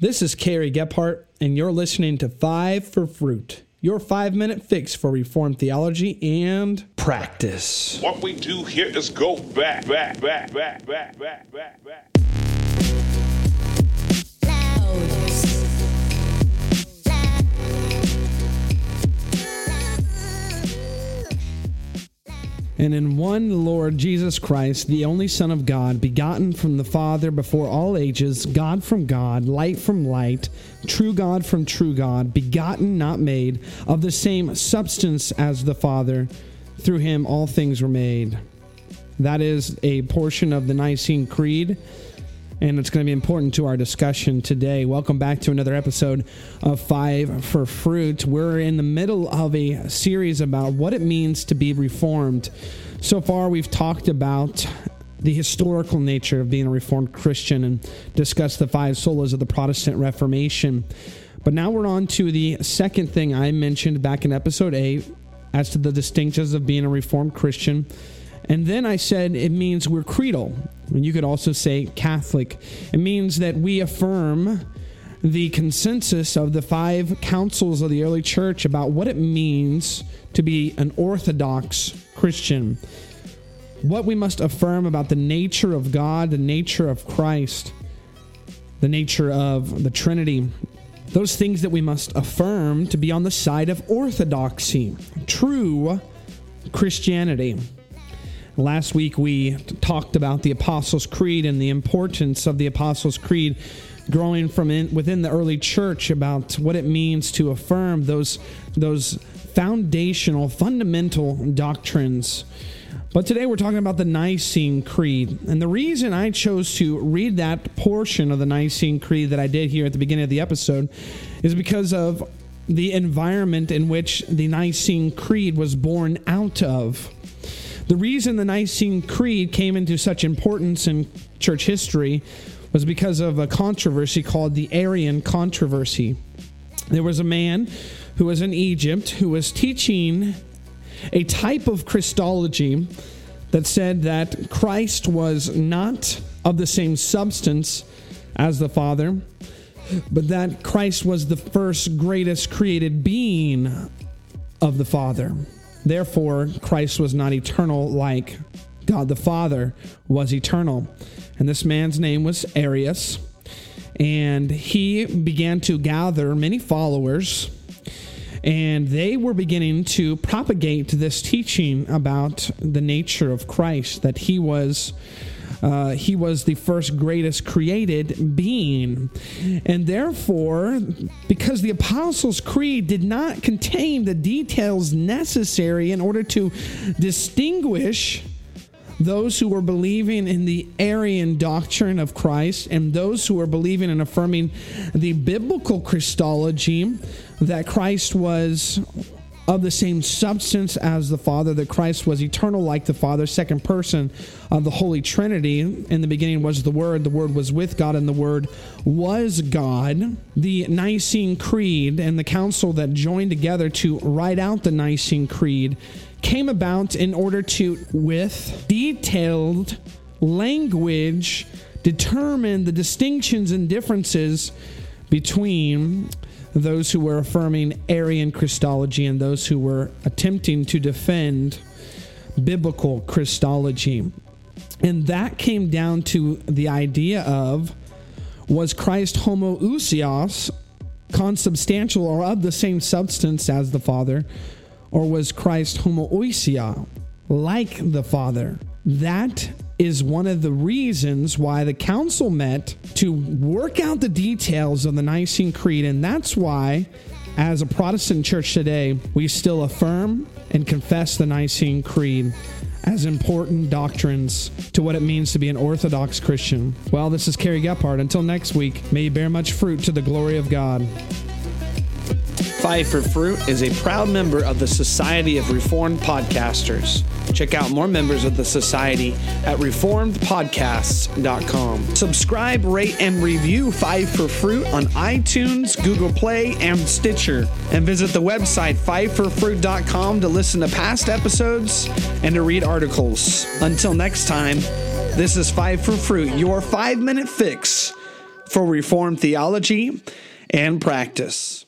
This is Carey Gephardt, and you're listening to Five for Fruit, your five minute fix for Reformed theology and practice. What we do here is go back, back, back, back, back, back, back, back. And in one Lord Jesus Christ, the only Son of God, begotten from the Father before all ages, God from God, light from light, true God from true God, begotten, not made, of the same substance as the Father, through him all things were made. That is a portion of the Nicene Creed and it's going to be important to our discussion today. Welcome back to another episode of Five for Fruit. We're in the middle of a series about what it means to be reformed. So far, we've talked about the historical nature of being a Reformed Christian and discussed the five solas of the Protestant Reformation. But now we're on to the second thing I mentioned back in episode 8 as to the distinctions of being a Reformed Christian and then I said it means we're creedal. You could also say Catholic. It means that we affirm the consensus of the five councils of the early church about what it means to be an Orthodox Christian. What we must affirm about the nature of God, the nature of Christ, the nature of the Trinity. Those things that we must affirm to be on the side of orthodoxy, true Christianity. Last week we talked about the Apostles' Creed and the importance of the Apostles' Creed growing from in, within the early church about what it means to affirm those those foundational fundamental doctrines. But today we're talking about the Nicene Creed. And the reason I chose to read that portion of the Nicene Creed that I did here at the beginning of the episode is because of the environment in which the Nicene Creed was born out of. The reason the Nicene Creed came into such importance in church history was because of a controversy called the Arian controversy. There was a man who was in Egypt who was teaching a type of Christology that said that Christ was not of the same substance as the Father, but that Christ was the first greatest created being of the Father. Therefore, Christ was not eternal like God the Father was eternal. And this man's name was Arius. And he began to gather many followers. And they were beginning to propagate this teaching about the nature of Christ, that he was uh, he was the first greatest created being. And therefore, because the Apostles' Creed did not contain the details necessary in order to distinguish those who were believing in the Arian doctrine of Christ and those who were believing and affirming the biblical Christology that Christ was of the same substance as the Father, that Christ was eternal like the Father, second person of the Holy Trinity. In the beginning was the Word, the Word was with God, and the Word was God. The Nicene Creed and the council that joined together to write out the Nicene Creed came about in order to, with detailed language, determine the distinctions and differences between those who were affirming Arian Christology and those who were attempting to defend biblical Christology. And that came down to the idea of was Christ homoousios, consubstantial or of the same substance as the Father, or was Christ homoiousios, like the Father? That is one of the reasons why the council met to work out the details of the Nicene Creed. And that's why, as a Protestant church today, we still affirm and confess the Nicene Creed as important doctrines to what it means to be an Orthodox Christian. Well, this is Kerry Gephardt. Until next week, may you bear much fruit to the glory of God. Five for Fruit is a proud member of the Society of Reformed Podcasters. Check out more members of the Society at reformedpodcasts.com. Subscribe, rate, and review Five for Fruit on iTunes, Google Play, and Stitcher. And visit the website fiveforfruit.com to listen to past episodes and to read articles. Until next time, this is Five for Fruit, your five minute fix for Reformed theology and practice.